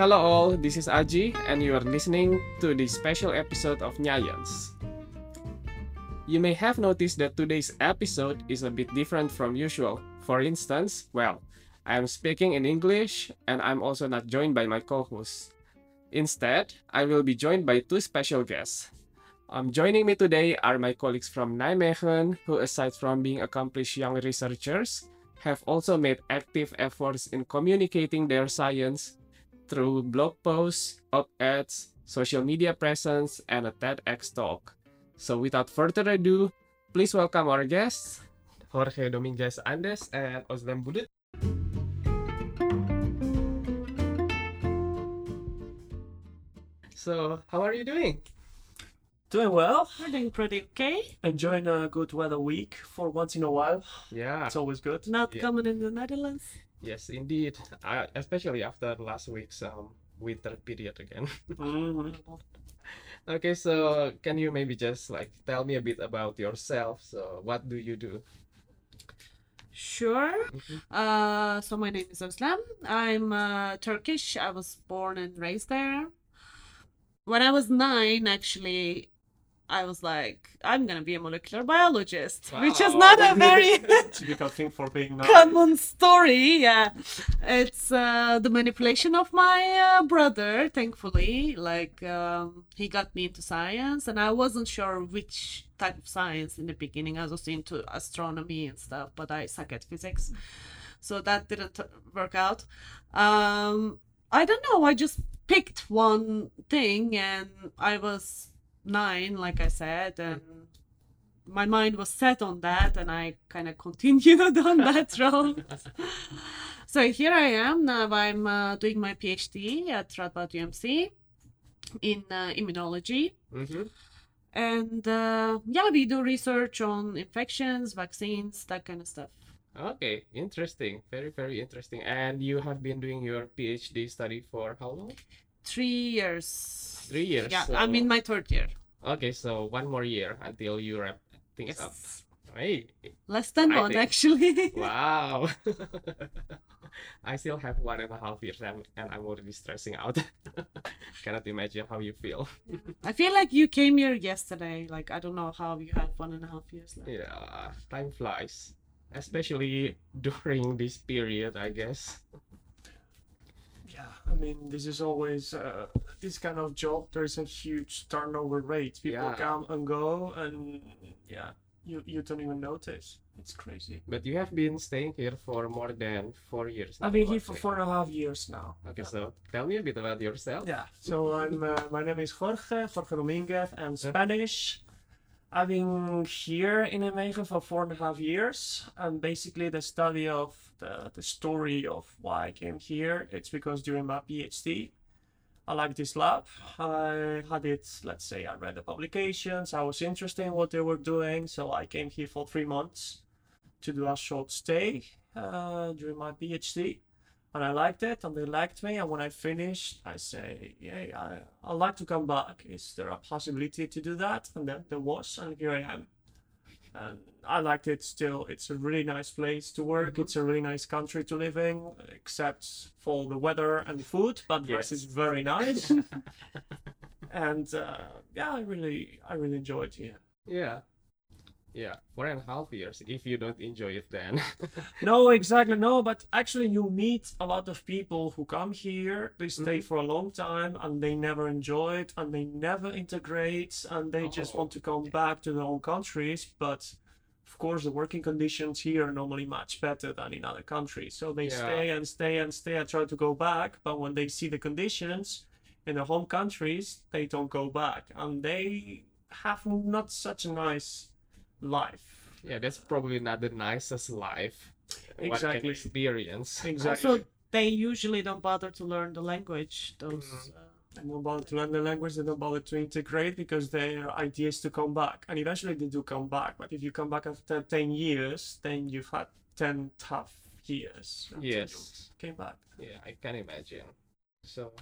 Hello all, this is Aji and you are listening to the special episode of Nyayans. You may have noticed that today's episode is a bit different from usual. For instance, well, I am speaking in English and I'm also not joined by my co-host. Instead, I will be joined by two special guests. Um, joining me today are my colleagues from Nijmegen, who aside from being accomplished young researchers, have also made active efforts in communicating their science through blog posts, op-eds, social media presence, and a TEDx talk. So without further ado, please welcome our guests, Jorge Dominguez Andrés and Özlem Bulut. So, how are you doing? Doing well. We're doing pretty okay. Enjoying a good weather week for once in a while. Yeah. It's always good. Not Yeah. common in the Netherlands. Yes, indeed. Uh, especially after last week's um, winter period again. Mhm. okay, so can you maybe just like tell me a bit about yourself? So, what do you do? Sure. Mhm. Uh, so my name is Özlem. I'm uh, Turkish. I was born and raised there. When I was nine, actually, I was like, I'm gonna be a molecular biologist, which is not a very Typical thing for being now. common story. Yeah, it's uh, the manipulation of my uh, brother. Thankfully, like um, he got me into science, and I wasn't sure which type of science in the beginning. I was into astronomy and stuff, but I suck at physics, so that didn't work out. Um, I don't know. I just picked one thing, and I was nine, like I said, and my mind was set on that and I kind of continued on that road. so here I am now. I'm uh, doing my PhD at Radboud UMC in uh, immunology, Mm-hmm. and uh, yeah, we do research on infections, vaccines, that kind of stuff. Okay, interesting. Very, very interesting. And you have been doing your PhD study for how long? Three years. Three years. Yeah, so- I'm in my third year. Okay, so one more year until you wrap things up. Yes. Hey, Less than I one, think- actually. wow. I still have one and a half years and, and I'm already stressing out. Cannot imagine how you feel. I feel like you came here yesterday. Like, I don't know how you have one and a half years left. Yeah, time flies. Especially during this period, I guess. Yeah, I mean, this is always uh, this kind of job. There is a huge turnover rate. People Yeah. come and go, and yeah, you you don't even notice. It's crazy. But you have been staying here for more than four years Now, I've been here for four and a half years now. Okay, so tell me a bit about yourself. Yeah. So I'm. Uh, my name is Jorge Jorge Dominguez. I'm Spanish. I've been here in Nijmegen for four and a half years, and basically the study of the the story of why I came here. It's because during my PhD, I liked this lab. I had it. Let's say I read the publications. I was interested in what they were doing, so I came here for three months to do a short stay uh, during my PhD and I liked it, and they liked me. And when I finished, I say, "Yeah, I I like to come back. Is there a possibility to do that?" And then there was, and here I am. And I liked it still. It's a really nice place to work. It's a really nice country to live in, except for the weather and the food. But Yes. is very nice. and uh, yeah, I really I really enjoyed here. Yeah. Yeah, four and a half years. If you don't enjoy it, then No, exactly. No, but actually, you meet a lot of people who come here, they stay Mhm. for a long time, and they never enjoy it, and they never integrate, and they just Oh, want to come back to their own countries. But of course, the working conditions here are normally much better than in other countries. So they Yeah. stay and stay and stay and try to go back, but when they see the conditions in their home countries, they don't go back, and they have not such a nice life. yeah, that's probably not the nicest life one can Exactly. experience. Exactly. Also, they usually don't bother to learn the language. Those. Mhm. Uh, They don't bother to learn the language, they don't bother to integrate because their idea is to come back. And eventually they do come back. But if you come back after 10 years, then you've had 10 tough years. until you Yes. Came back. Yeah, I can imagine. So,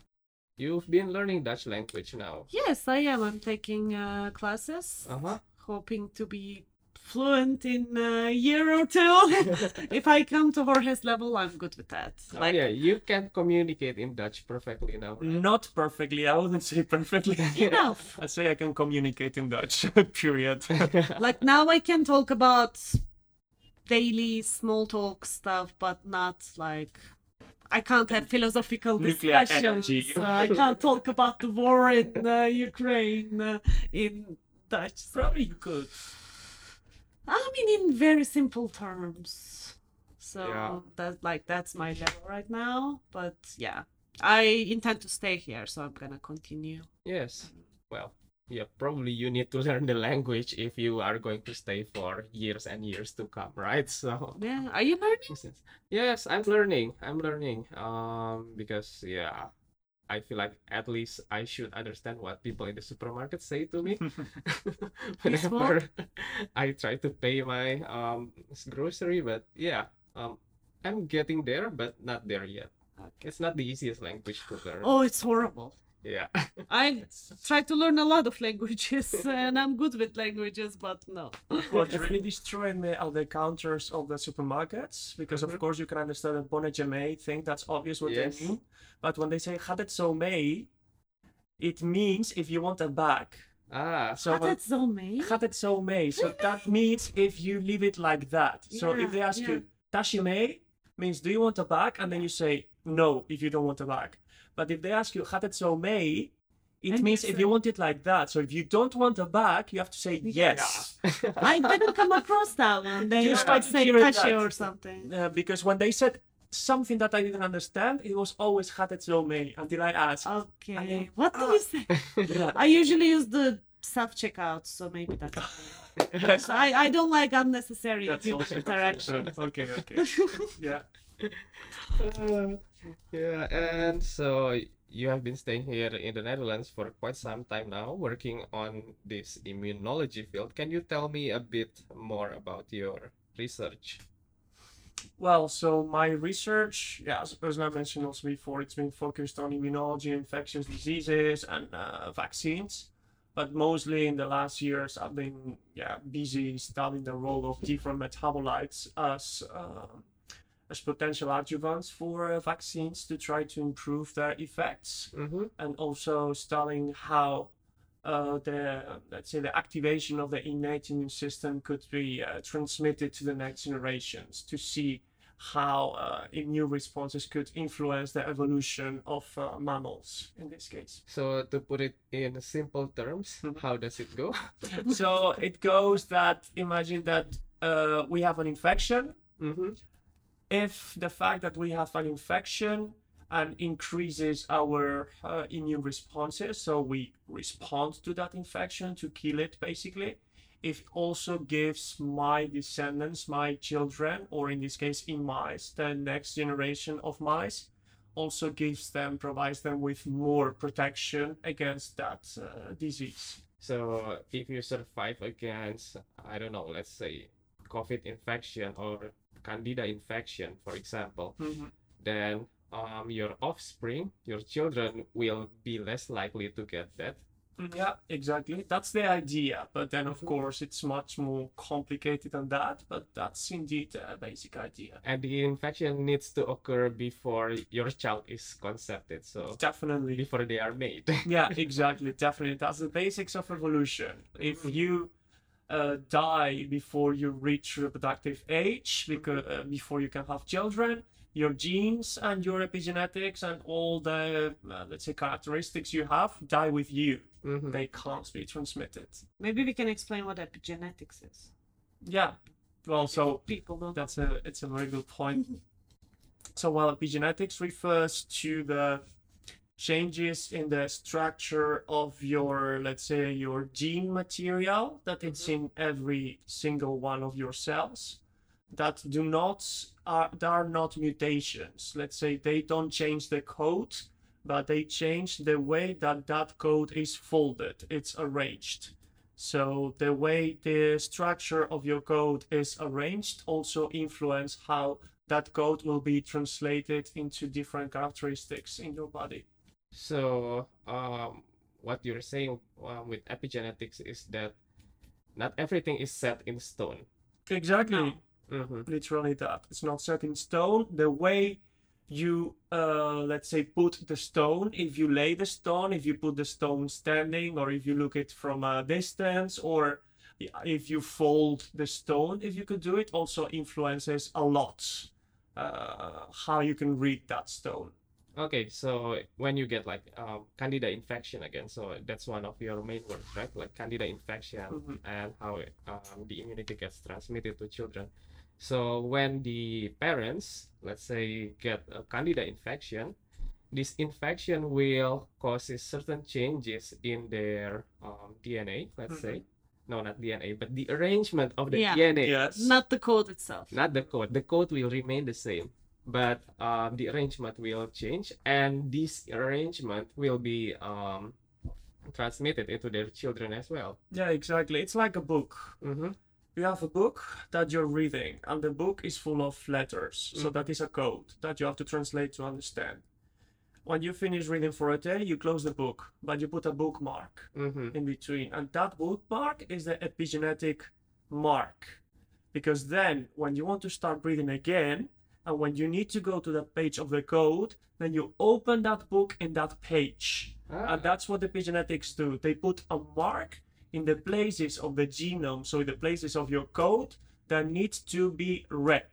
you've been learning Dutch language now. yes, I am. I'm taking uh, classes, Uh huh. hoping to be fluent in a year or two. if I come to Jorge's level, I'm good with that. Oh, Like, yeah, you can communicate in Dutch perfectly now. right? Not perfectly. I wouldn't say perfectly. enough. I say I can communicate in Dutch. Period. like now I can talk about daily small talk stuff, but not like I can't have philosophical Nuclear discussions. energy. Uh, I can't talk about the war in uh, Ukraine uh, in Dutch. So, Probably you could. I mean, in very simple terms. So Yeah. that like that's my level right now. But yeah, I intend to stay here, so I'm gonna continue. Yes. Well, yeah, probably you need to learn the language if you are going to stay for years and years to come, right? So, Yeah, are you learning? yes, I'm learning. I'm learning. Um, because yeah, I feel like at least I should understand what people in the supermarket say to me whenever I try to pay my um grocery. But yeah, um, I'm getting there, but not there yet. It's not the easiest language to learn. Oh, it's horrible. Yeah. I try to learn a lot of languages and I'm good with languages, but no. What's really destroying me are the counters of the supermarkets because, Mhm. of course, you can understand the bonnetje mee thing. That's obvious what Yes. they mean. But when they say gaat het zo it means if you want a bag. Ah, So Gaat when- het zo mee? gaat het zo. So that means if you leave it like that. So if they ask yeah. you, tas je mee? Means do you want a bag? And then you say no if you don't want a bag. But if they ask you, gaat het? It And means you if you want it like that. So if you don't want a bag, you have to say yes. I didn't come across that one. They Just might like say hearing or something. Uh, because when they said something that I didn't understand, it was always gaat het until I asked. Okay. I- What do you say? Yeah. I usually use the self checkout, so maybe that's okay. So I, I don't like unnecessary That's human also interaction. okay, okay. yeah. Uh, yeah, and so you have been staying here in the Netherlands for quite some time now, working on this immunology field. Can you tell me a bit more about your research? Well, so my research, yeah, as, as I mentioned also before, it's been focused on immunology, infectious diseases, and uh, vaccines. But mostly in the last years, I've been yeah busy studying the role of different metabolites as uh, as potential adjuvants for uh, vaccines to try to improve their effects Mm-hmm. and also studying how uh, the let's say the activation of the innate immune system could be uh, transmitted to the next generations to see how uh, immune responses could influence the evolution of uh, mammals in this case. So to put it in simple terms, Mhm. how does it go? so it goes that imagine that uh, we have an infection. Mm-hmm. If the fact that we have an infection and increases our uh, immune responses, so we respond to that infection to kill it basically. It also gives my descendants, my children, or in this case in mice, the next generation of mice, also gives them, provides them with more protection against that uh, disease. So if you survive against, I don't know, let's say COVID infection or Candida infection, for example, then um, your offspring, your children will be less likely to get that. Yeah, exactly. That's the idea. But then, of Mhm. course, it's much more complicated than that. But that's indeed a basic idea. And the infection needs to occur before your child is conceived, so Definitely. before they are made. Yeah, exactly. Definitely. That's the basics of evolution. If you uh, die before you reach reproductive age, because uh, before you can have children, your genes and your epigenetics and all the uh, let's say characteristics you have die with you. Mhm. They can't be transmitted. Maybe we can explain what epigenetics is. Yeah. Well, so People don't. That's a it's a very good point. so while epigenetics refers to the changes in the structure of your let's say your gene material that it's mm-hmm. in every single one of your cells that do not uh, are there are not mutations. Let's say they don't change the code but they change the way that that code is folded. It's arranged. So the way the structure of your code is arranged also influence how that code will be translated into different characteristics in your body. So, um, what you're saying um, with epigenetics is that not everything is set in stone. Exactly. hmm Literally that. It's not set in stone. The way you, uh, let's say, put the stone, if you lay the stone, if you put the stone standing, or if you look it from a distance, or if you fold the stone, if you could do it, also influences a lot uh, how you can read that stone. Okay, so when you get like um, candida infection again, so that's one of your main words, right? Like candida infection Mhm. and how it, um, the immunity gets transmitted to children. So when the parents, let's say, get a candida infection, this infection will causes certain changes in their um, DNA, let's say. No, not DNA, but the arrangement of the Yeah. DNA. Yes. Not the code itself. not the code. The code will remain the same, but um, the arrangement will change, and this arrangement will be um, transmitted into their children as well. Yeah, exactly. It's like a book. Mm-hmm. You have a book that you're reading, and the book is full of letters. So Mm. that is a code that you have to translate to understand. When you finish reading for a day, you close the book, but you put a bookmark Mm-hmm. in between. And that bookmark is the epigenetic mark. Because then, when you want to start reading again, and when you need to go to the page of the code, then you open that book in that page. Ah. And that's what the epigenetics do. They put a mark in the places of the genome, so the places of your code that need to be read.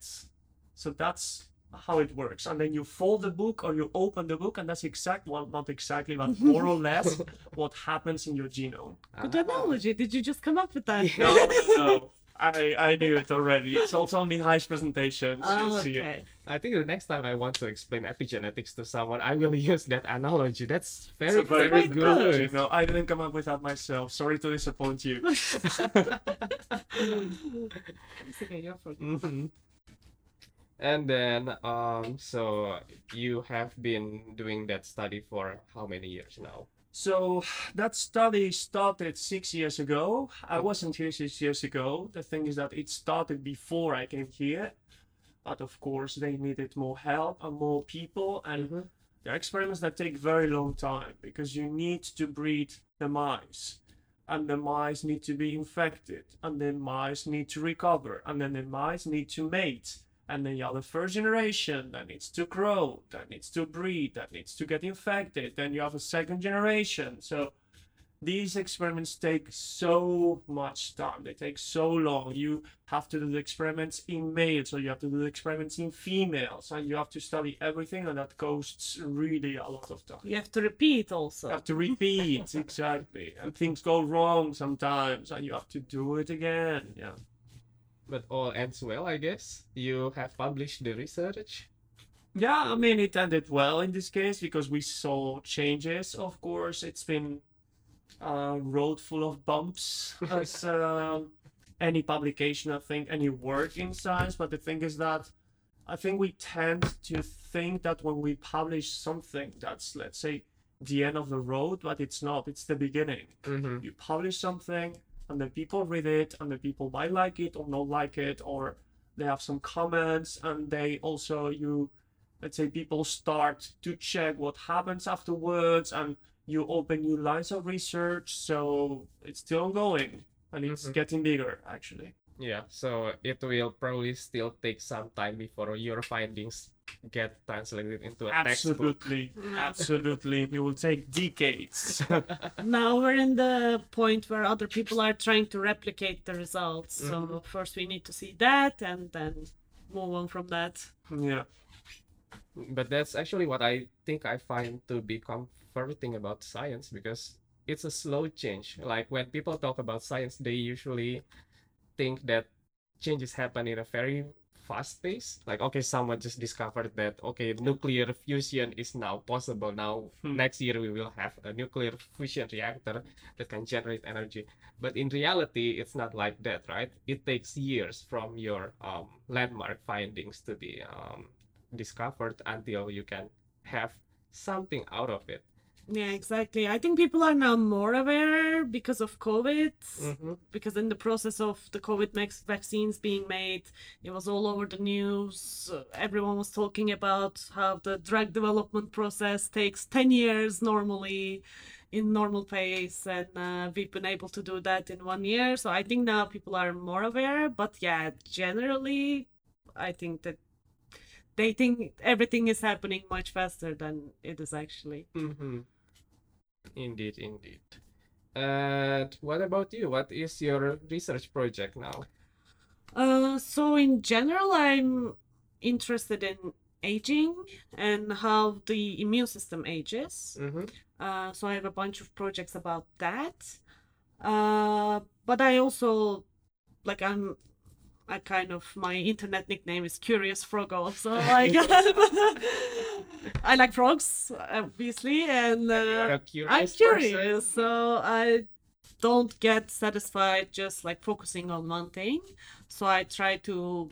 So that's how it works. And then you fold the book or you open the book, and that's exact well, not exactly, but more or less what happens in your genome. Good analogy. Did you just come up with that? No, no. I, I knew it already. It's also on the highest presentations. Oh, okay. I think the next time I want to explain epigenetics to someone, I will use that analogy. That's very, very very good good. No, I didn't come up with that myself. Sorry to disappoint you. It's okay, you're for- Mhm. And then, um, so you have been doing that study for how many years now? So that study started six years ago. I wasn't here six years ago. The thing is that it started before I came here. But of course, they needed more help and more people. And Mhm. there are experiments that take very long time because you need to breed the mice. And the mice need to be infected. And the mice need to recover. And then the mice need to mate. And then you have the first generation that needs to grow, that needs to breed, that needs to get infected. Then you have a second generation. So these experiments take so much time. They take so long. You have to do the experiments in males, so you have to do the experiments in females, and you have to study everything, and that costs really a lot of time. You have to repeat also. You have to repeat exactly, and things go wrong sometimes, and you have to do it again. Yeah. But all ends well, I guess. You have published the research. Yeah, I mean, it ended well in this case because we saw changes. Of course, it's been a road full of bumps as um any publication, I think, any work in science. But the thing is that I think we tend to think that when we publish something that's, let's say, the end of the road, but it's not, it's the beginning. Mm-hmm. You publish something, and then people read it, and the people might like it or not like it, or they have some comments, and they also you, let's say, people start to check what happens afterwards, and you open new lines of research. So it's still ongoing, and it's Mhm. getting bigger actually. Yeah, so it will probably still take some time before your findings get translated into a textbook. Absolutely, absolutely, it will take decades. now we're in the point where other people are trying to replicate the results. So Mm-hmm. first we need to see that and then move on from that. yeah. But that's actually what I think I find to be comforting about science because it's a slow change. Like when people talk about science, they usually think that changes happen in a very fast pace. Like, okay, someone just discovered that, okay, nuclear fusion is now possible. Now, Hmm. next year, we will have a nuclear fusion reactor that can generate energy. But in reality, it's not like that, right? It takes years from your um, landmark findings to be um, discovered until you can have something out of it. Yeah, exactly. I think people are now more aware because of COVID. Mm-hmm. Because in the process of the COVID max vaccines being made, it was all over the news. Everyone was talking about how the drug development process takes 10 years normally. in normal pace and uh, we've been able to do that in one year so i think now people are more aware but yeah generally i think that they think everything is happening much faster than it is actually Mm-hmm. Indeed, indeed. And what about you? What is your research project now? uh, so in general i'm interested in aging and how the immune system ages Mm-hmm. Uh, so I have a bunch of projects about that. Uh, but I also like I'm I kind of my internet nickname is Curious Frog also. Like I like frogs, obviously, and uh, curious I'm person. curious, so I don't get satisfied just like focusing on one thing. So I try to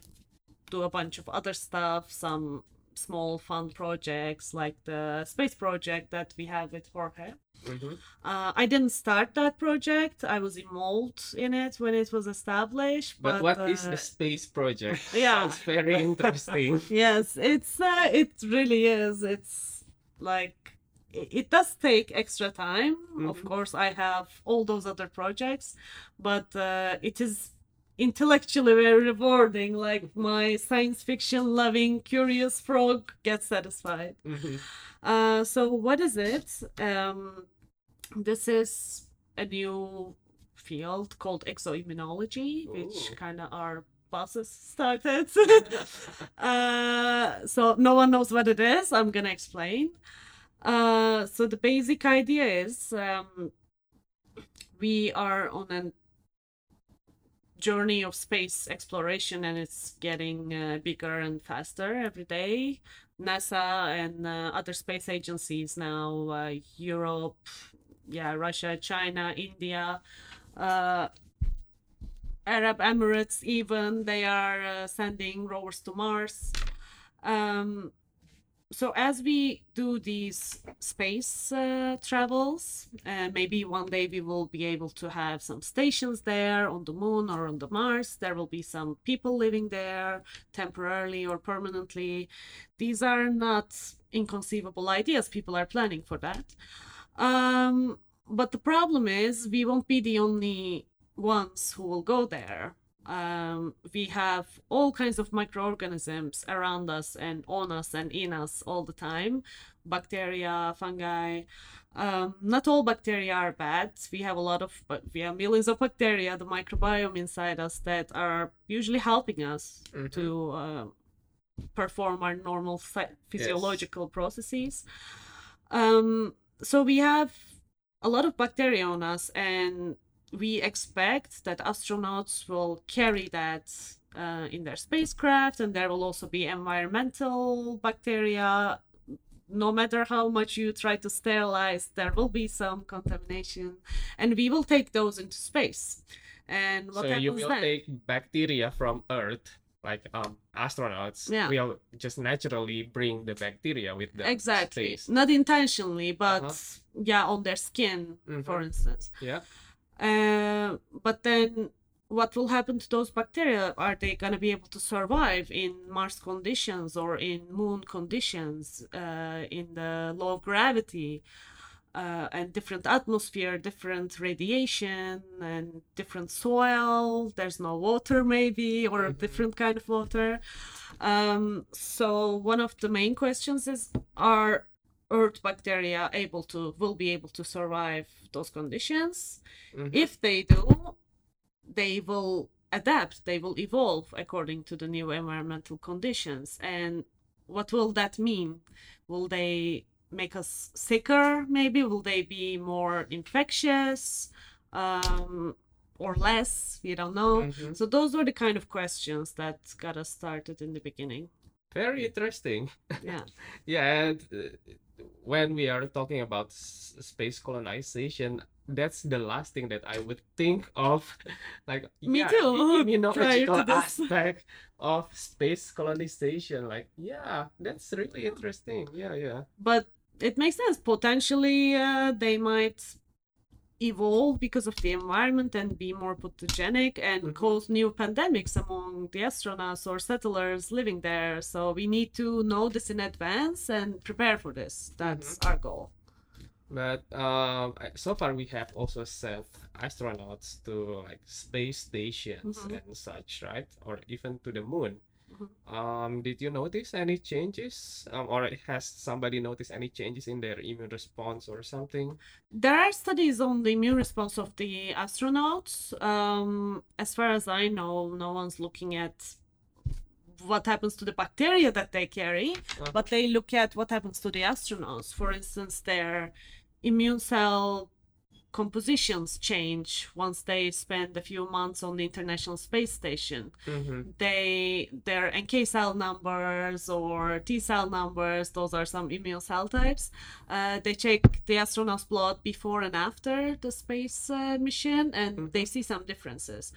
do a bunch of other stuff, some small fun projects like the space project that we have with Jorge. Mhm. Uh, I didn't start that project. I was involved in it when it was established. But, But, what is uh, the space project? yeah. it's very interesting. Yes, it's uh, it really is. It's like it, it does take extra time. Of Mhm. course, I have all those other projects, but uh, it is intellectually very rewarding. Like my science fiction loving curious frog gets satisfied. Mhm. Uh, so what is it? Um, this is a new field called exoimmunology, which kind of our bosses started. uh, so no one knows what it is. I'm gonna explain. Uh, so the basic idea is um, we are on a journey of space exploration, and it's getting uh, bigger and faster every day. NASA and uh, other space agencies now, uh, Europe, yeah, Russia, China, India, uh, Arab Emirates, even they are uh, sending rovers to Mars. Um, so as we do these space uh, travels, uh, maybe one day we will be able to have some stations there on the moon or on the Mars. There will be some people living there temporarily or permanently. These are not inconceivable ideas. People are planning for that. Um, but the problem is we won't be the only ones who will go there. Um, we have all kinds of microorganisms around us and on us and in us all the time bacteria, fungi. Um, not all bacteria are bad. We have a lot of, but we have millions of bacteria, the microbiome inside us that are usually helping us Mhm. to uh, perform our normal phy- physiological processes. Um, so we have a lot of bacteria on us, and we expect that astronauts will carry that uh, in their spacecraft, and there will also be environmental bacteria. No matter how much you try to sterilize, there will be some contamination, and we will take those into space. And what so happens you will then? take bacteria from Earth, like um astronauts Yeah. will just naturally bring the bacteria with them. exactly space. not intentionally but Uh-huh. yeah on their skin for Mhm. instance Yeah. Uh, but then what will happen to those bacteria? Are they going to be able to survive in mars conditions or in moon conditions uh, in the low gravity uh, and different atmosphere different radiation and different soil? There's no water maybe or a Mhm. different kind of water. Um, so one of the main questions is are earth bacteria able to will be able to survive those conditions. Mhm. if they do they will adapt they will evolve according to the new environmental conditions. And what will that mean? Will they make us sicker maybe? Will they be more infectious um, or less? We don't know. Mhm. so those were the kind of questions that got us started in the beginning Very interesting. yeah Yeah, and uh, when we are talking about s- space colonization, that's the last thing that I would think of. Like, Me yeah, too, prior to aspect of space colonization. Like, yeah, that's really interesting. Yeah, yeah. but it makes sense potentially uh, they might evolve because of the environment and be more pathogenic and Mhm. cause new pandemics among the astronauts or settlers living there so we need to know this in advance and prepare for this that's our goal But um, so far we have also sent astronauts to like space stations Mhm. and such, right? Or even to the moon. Um, did you notice any changes? Um, or has somebody noticed any changes in their immune response or something? There are studies on the immune response of the astronauts. Um, as far as I know, no one's looking at what happens to the bacteria that they carry, Uh-huh. but they look at what happens to the astronauts. For instance, their immune cell compositions change once they spend a few months on the International Space Station. Mm-hmm. They their NK cell numbers or T cell numbers, those are some immune cell types. Uh, they check the astronauts' blood before and after the space uh, mission, and they see some differences.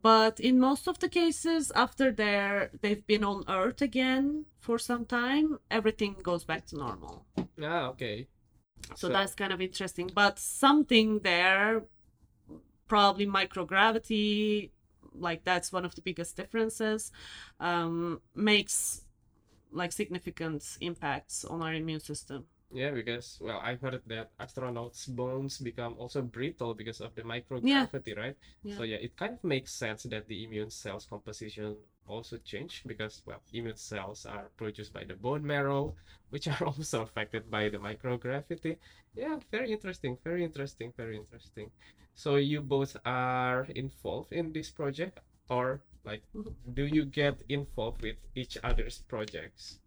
But in most of the cases, after they're they've been on Earth again for some time, everything goes back to normal. Ah, okay. So that's kind of interesting. But something there, probably microgravity, like that's one of the biggest differences, um, makes like significant impacts on our immune system. Yeah, because well, I heard that astronauts' bones become also brittle because of the microgravity, right? Yeah. So yeah, it kind of makes sense that the immune cells composition also change because well, immune cells are produced by the bone marrow, which are also affected by the microgravity. Yeah, very interesting, very interesting, very interesting. So you both are involved in this project, or like, Mhm. do you get involved with each other's projects?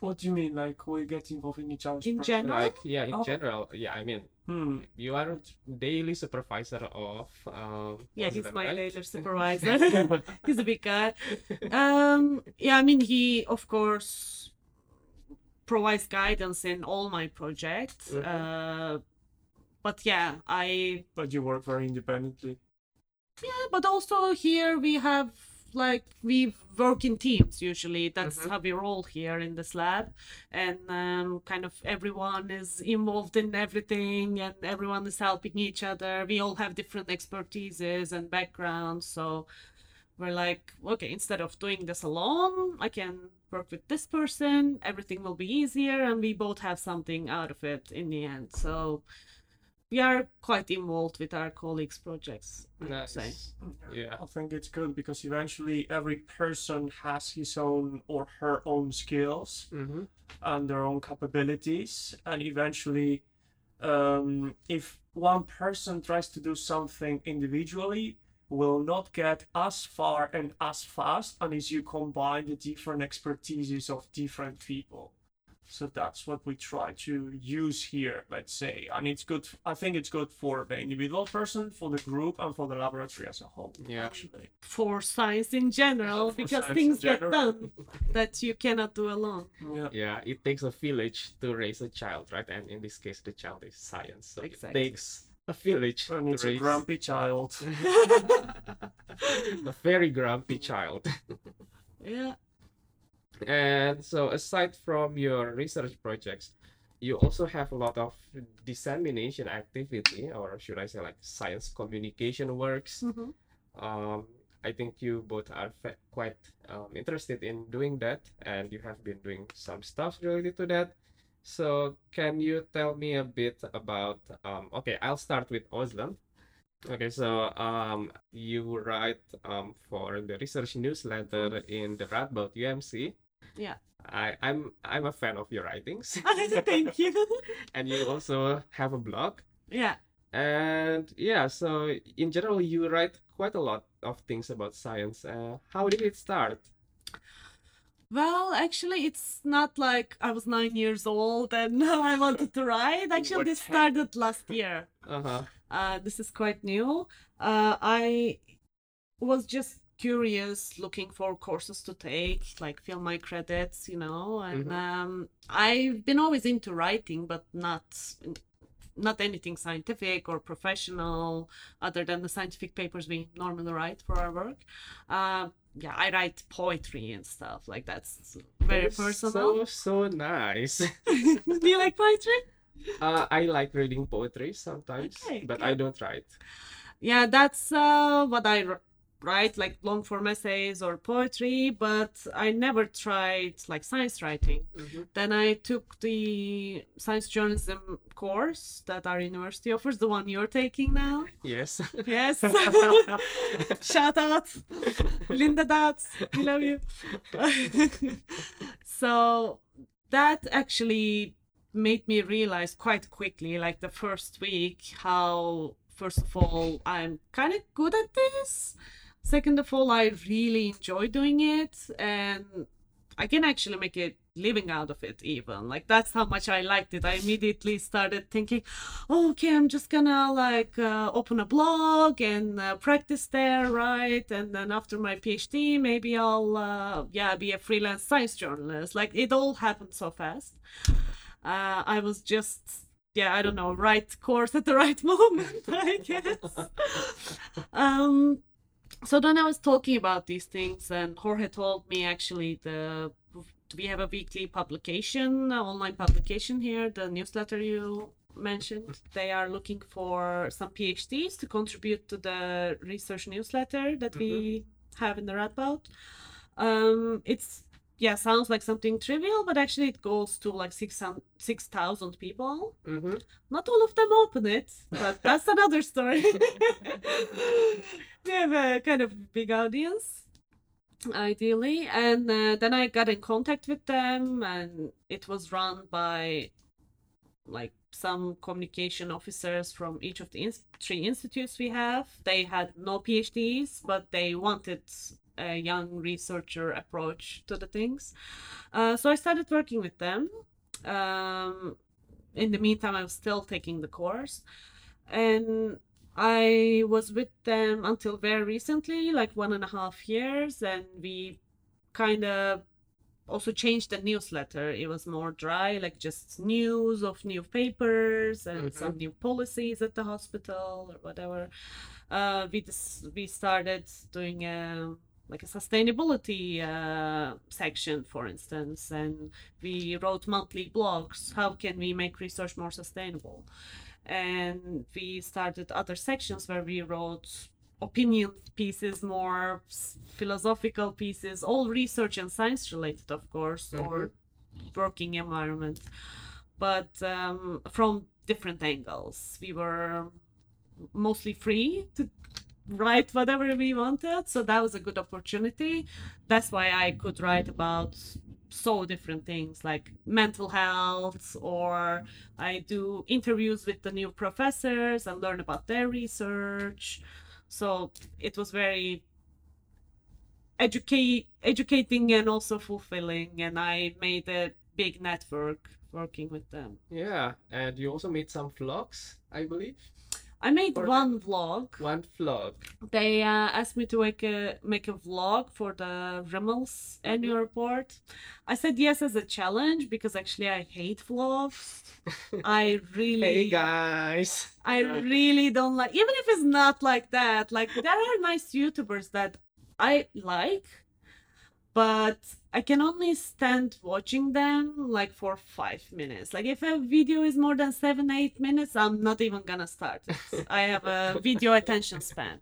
What do you mean? Like we get involved in each other's In project? general? Like, yeah, in Oh. general, yeah, I mean, Hmm. you are daily supervisor of um Yeah, he's my right? later supervisor. he's a big guy. Um, yeah, I mean, he of course provides guidance in all my projects. Mhm. Uh, but yeah, I But you work very independently. Yeah, but also here we have like we work in teams usually. That's Mhm. how we roll here in this lab, and um, kind of everyone is involved in everything, and everyone is helping each other. We all have different expertises and backgrounds, so we're like, okay, instead of doing this alone, I can work with this person. Everything will be easier, and we both have something out of it in the end. So. We are quite involved with our colleagues' projects, I. Nice. Yeah. I think it's good because eventually every person has his own or her own skills Mm-hmm. and their own capabilities, and eventually, um, if one person tries to do something individually, will not get as far and as fast unless you combine the different expertises of different people. So that's what we try to use here, let's say. And it's good, I think it's good for the individual person, for the group, and for the laboratory as a whole, Yeah. actually. for science in general For because science in things get done that you cannot do alone. Yeah. Yeah, it takes a village to raise a child, right? And in this case, the child is science. So Exactly. it takes a village And to it's a grumpy child. a very grumpy child. Yeah. And so, aside from your research projects, you also have a lot of dissemination activity, or should I say, like science communication works. Mhm. Um, I think you both are quite um, interested in doing that, and you have been doing some stuff related to that. So, can you tell me a bit about? Um, okay, I'll start with Özlem. Okay, so um, you write um, for the research newsletter in the Radboud UMC. Yeah. I, I'm I'm a fan of your writings, Thank you. and you also have a blog. Yeah. And yeah, so in general, you write quite a lot of things about science. Uh, how did it start? Well, actually, it's not like I was nine years old and I wanted to write. Actually, this started last year. Uh-huh. Uh, this is quite new. Uh, I was just curious, looking for courses to take, like fill my credits, you know. And Mhm. um, I've been always into writing, but not not anything scientific or professional, other than the scientific papers we normally write for our work. Uh, yeah, I write poetry and stuff like that's very That's personal. So so nice. Do you like poetry? Uh, I like reading poetry sometimes, Okay, but good. I don't write. yeah that's uh, what i write like long form essays or poetry, but I never tried like science writing. Mhm. Then I took the science journalism course that our university offers, the one you're taking now. Yes. Yes. Shout out, Linda Dots. We love you. so that actually made me realize quite quickly, like the first week, how first of all I'm kind of good at this. Second of all, I really enjoy doing it, and I can actually make a living out of it. Even like that's how much I liked it. I immediately started thinking, oh, okay, I'm just gonna like uh, open a blog and uh, practice there, right? And then after my PhD, maybe I'll uh, yeah be a freelance science journalist. Like it all happened so fast. Uh, I was just yeah I don't know right course at the right moment I guess. um, so then I was talking about these things, and Jorge told me actually the we have a weekly publication, online publication here, the newsletter you mentioned. They are looking for some PhDs to contribute to the research newsletter that we have in the Radboud. Um, it's yeah, sounds like something trivial, but actually it goes to like 6,000 6,000 people. hmm Not all of them open it, but that's another story. we have a kind of big audience, ideally. And uh, then I got in contact with them, and it was run by like some communication officers from each of the three institutes we have. They had no PhDs, but they wanted a young researcher approach to the things. Uh, so I started working with them. Um, in the meantime, I was still taking the course, and I was with them until very recently, like one and a half years, and we kind of also changed the newsletter. It was more dry, like just news of new papers and Mhm. some new policies at the hospital or whatever. Uh, we just we started doing a like a sustainability uh, section, for instance, and we wrote monthly blogs. How can we make research more sustainable? And we started other sections where we wrote opinion pieces, more philosophical pieces, all research and science related, of course, or working environment, but um, from different angles. We were mostly free to write whatever we wanted, so that was a good opportunity. That's why I could write about so different things like mental health or I do interviews with the new professors and learn about their research. So it was very educate educating and also fulfilling and I made a big network working with them. Yeah, and you also made some vlogs, I believe. I made one vlog. One vlog. They uh, asked me to make a make a vlog for the RIMLS annual report. I said yes as a challenge because actually I hate vlogs. I really Hey guys. I really don't like even if it's not like that. Like there are nice YouTubers that I like, but I can only stand watching them like for five minutes. Like if a video is more than seven, eight minutes, I'm not even gonna start it. I have a video attention span.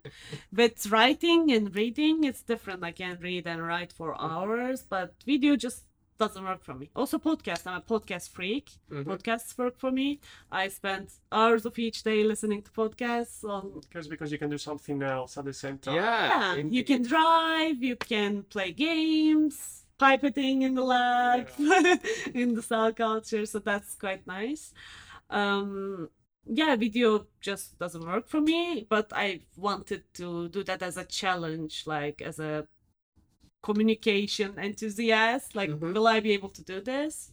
With writing and reading, it's different. I can read and write for hours, but video just doesn't work for me. Also podcast. I'm a podcast freak. Mhm. Podcasts work for me. I spend hours of each day listening to podcasts on Because because you can do something else at the same time. Yeah. yeah, you can drive, you can play games, pipetting in the lab, in the cell culture, so that's quite nice. Um, yeah, video just doesn't work for me, but I wanted to do that as a challenge, like as a communication enthusiast. Like, Mhm. will I be able to do this?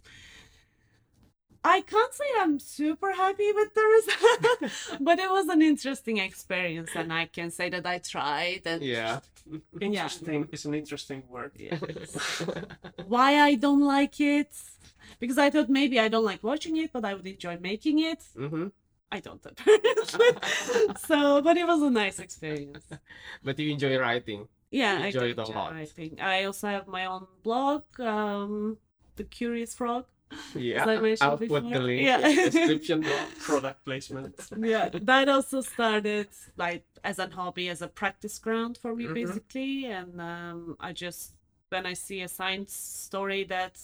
I can't say I'm super happy with the result, but it was an interesting experience, and I can say that I tried. And Yeah. Interesting is an interesting word. why I don't like it, because I thought maybe I don't like watching it, but I would enjoy making it. hmm I don't apparently. so, but it was a nice experience. But you enjoy writing. Yeah, You I enjoy it a lot. writing. I also have my own blog, um, The Curious Frog. Yeah, I mentioned I'll put the link Yeah. description box. Product placement. yeah that also started like as a hobby as a practice ground for me Mhm. basically and um, i just when i see a science story that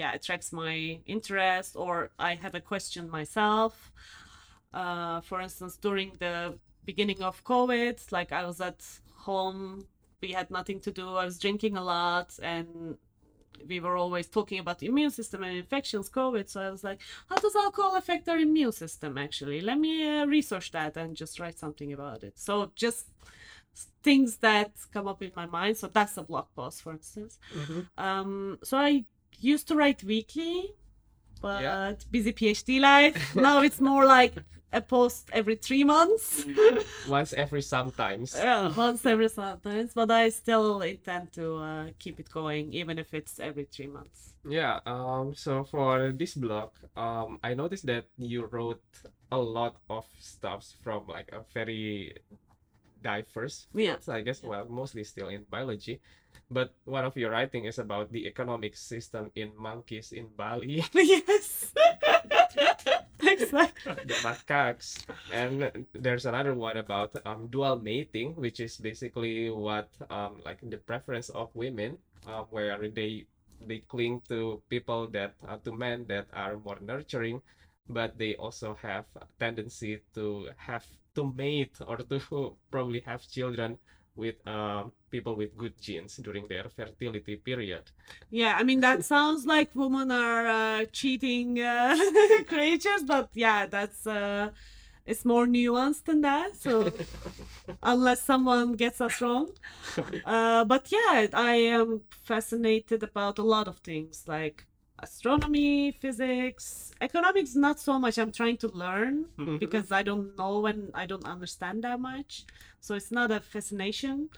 yeah attracts my interest or i have a question myself uh, for instance during the beginning of covid like i was at home we had nothing to do i was drinking a lot and we were always talking about the immune system and infections covid so i was like how does alcohol affect our immune system actually? Let me uh, research that and just write something about it. So just things that come up in my mind. So that's a blog post for instance. Mhm. um so i used to write weekly but Yeah. busy phd life. Now it's more like a post every three months Once every sometimes. yeah, once every sometimes but i still intend to uh, keep it going even if it's every three months Yeah, um, so for this blog, um, I noticed that you wrote a lot of stuffs from like a very diverse Yeah. fields, I guess, well, mostly still in biology. But one of your writing is about the economic system in monkeys in Bali, yes exactly the macaques. And there's another one about um, dual mating, which is basically what um, like the preference of women, uh, where they they cling to people that uh, to men that are more nurturing, but they also have a tendency to have to mate or to probably have children with um, people with good genes during their fertility period. Yeah, I mean that sounds like women are uh, cheating uh, creatures, but yeah, that's uh, it's more nuanced than that. So unless someone gets us wrong, uh, but yeah, I am fascinated about a lot of things like astronomy, physics, economics. Not so much. I'm trying to learn mm-hmm. because I don't know and I don't understand that much. So it's not a fascination.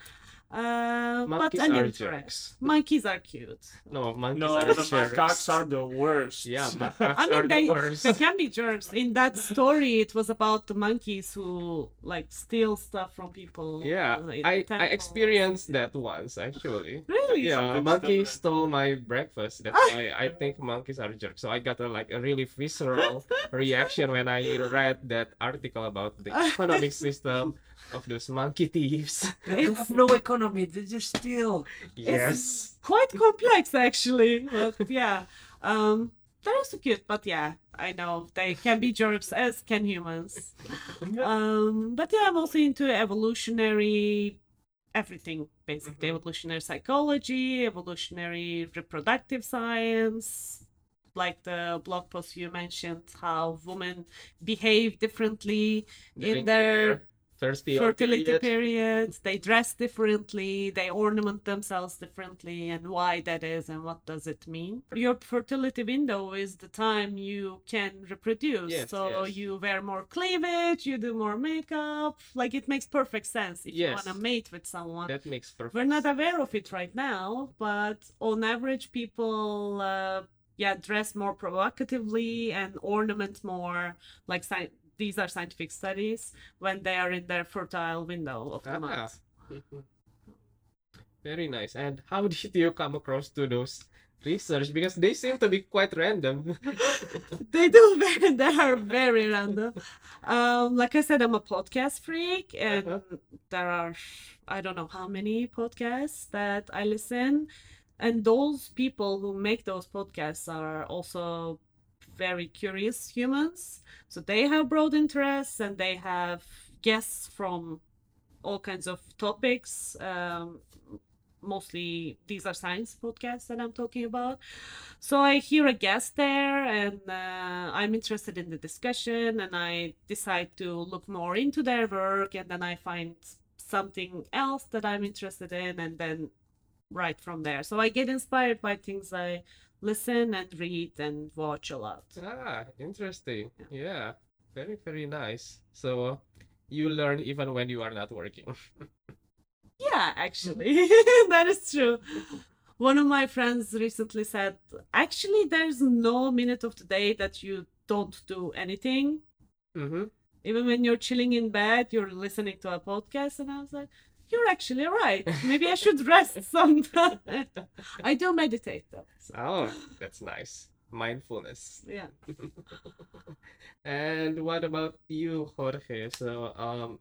Uh, but Monkeys an are interest. jerks. Monkeys are cute. No, monkeys No, are the jerks. macaques are the worst. Yeah, macaques I are mean, the they, worst. they can be jerks. In that story, it was about the monkeys who like steal stuff from people. Yeah, I, I experienced that once actually. Really? Yeah, a Something monkey similar. stole my breakfast. That's why I think monkeys are jerks. So I got a, like a really visceral reaction when I read that article about the economic system of those monkey thieves. They have no economy. They just steal. yes. Quite complex, actually. But yeah, um, they're also cute. But yeah, I know they can be jerks as can humans. Um, but yeah, I'm also into evolutionary everything basically evolutionary psychology, evolutionary reproductive science. Like the blog post you mentioned, how women behave differently During in their thirsty fertility period. periods. They dress differently, they ornament themselves differently, and why that is and what does it mean. Your fertility window is the time you can reproduce. Yes, so yes. you wear more cleavage, you do more makeup. Like it makes perfect sense if you Yes. want to mate with someone. That makes perfect. We're not aware of it right now, but on average, people, uh, yeah, dress more provocatively and ornament more. Like these are scientific studies when they are in their fertile window of the Ah. month. Very nice. And how did you come across to those research? Because they seem to be quite random. they do very, they are very random. Um, like I said, I'm a podcast freak, and Uh-huh. there are I don't know how many podcasts that I listen, and those people who make those podcasts are also very curious humans. So they have broad interests and they have guests from all kinds of topics. Um, mostly these are science podcasts that I'm talking about. So I hear a guest there and uh, I'm interested in the discussion and I decide to look more into their work and then I find something else that I'm interested in and then right from there. So I get inspired by things I listen and read and watch a lot. ah, interesting. Yeah. Very, very nice. So you learn even when you are not working. Yeah, actually, that is true. One of my friends recently said, actually, there's no minute of the day that you don't do anything. Mm-hmm. Even when you're chilling in bed, you're listening to a podcast. And I was like, You're actually right. Maybe I should rest some. I do meditate though. Oh, that's nice. Mindfulness. Yeah. And what about you, Jorge? So, um,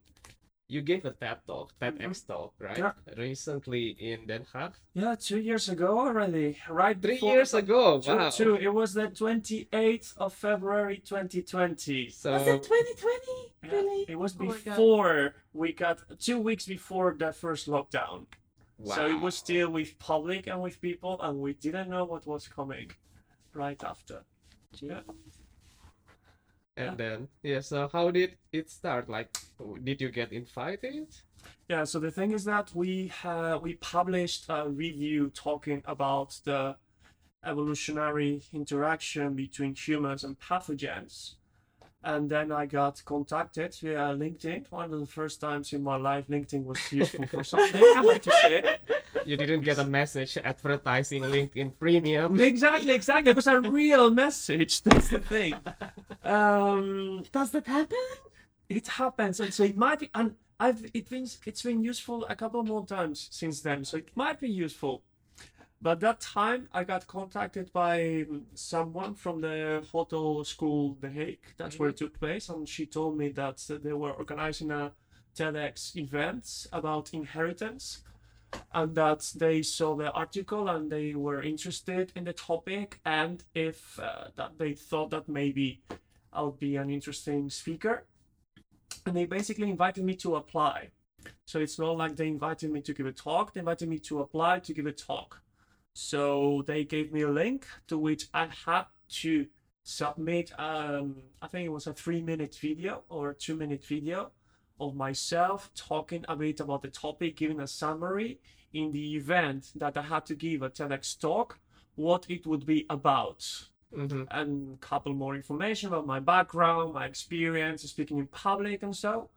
you gave a TED talk, TEDx mm-hmm. talk, right? Yeah. Recently in Den Haag. Yeah, two years ago already. Right Three before- years ago. Two, Wow. two. It was the 28th of February 2020. So, Was it 2020? Yeah, Really? It was Oh before we got two weeks before the first lockdown. Wow. So it was still with public and with people, and we didn't know what was coming right after. Yeah. And then, yeah, so how did it start? Like, did you get invited? Yeah, so the thing is that we ha- we published a review talking about the evolutionary interaction between humans and pathogens. And then I got contacted via LinkedIn. One of the first times in my life LinkedIn was useful for something, I like to say. You didn't get a message advertising LinkedIn Premium. Exactly, exactly. It was a real message. That's the thing. Um, Does that happen? it happens, and so it might be. And I've it been it's been useful a couple more times since then, so it might be useful. But that time I got contacted by someone from the hotel school The Hague. That's where it took place, and she told me that they were organizing a TEDx event about inheritance, and that they saw the article and they were interested in the topic, and if uh, that they thought that maybe I would be an interesting speaker and they basically invited me to apply. So it's not like they invited me to give a talk, they invited me to apply to give a talk. So they gave me a link to which I had to submit, um, I think it was a three minute video or a two minute video of myself talking a bit about the topic, giving a summary in the event that I had to give a TEDx talk, what it would be about hmm and couple more information about my background, my experience speaking in public and so.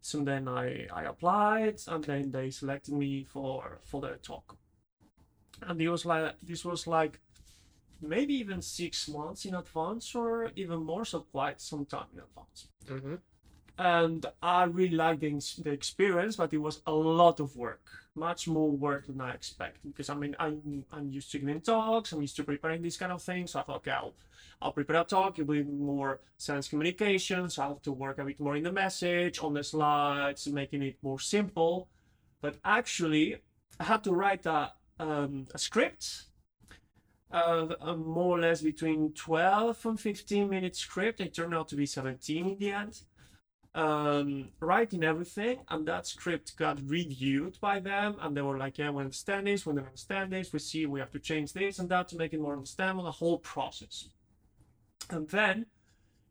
So then I, I applied and then they selected me for for the talk. And it was like this was like maybe even six months in advance or even more, so quite some time in advance. hmm And I really liked the, the experience, but it was a lot of work, much more work than I expected. Because I mean, I'm I'm used to giving talks, I'm used to preparing these kind of things. So I thought, okay, I'll, I'll prepare a talk. It'll be more sense communication. So I have to work a bit more in the message, on the slides, making it more simple. But actually, I had to write a um, a script. Uh, more or less between 12 and 15 minute script. It turned out to be 17 in the end um, writing everything, and that script got reviewed by them, and they were like, "Yeah, we understand this. We don't understand this. We see we have to change this and that to make it more understandable." The whole process, and then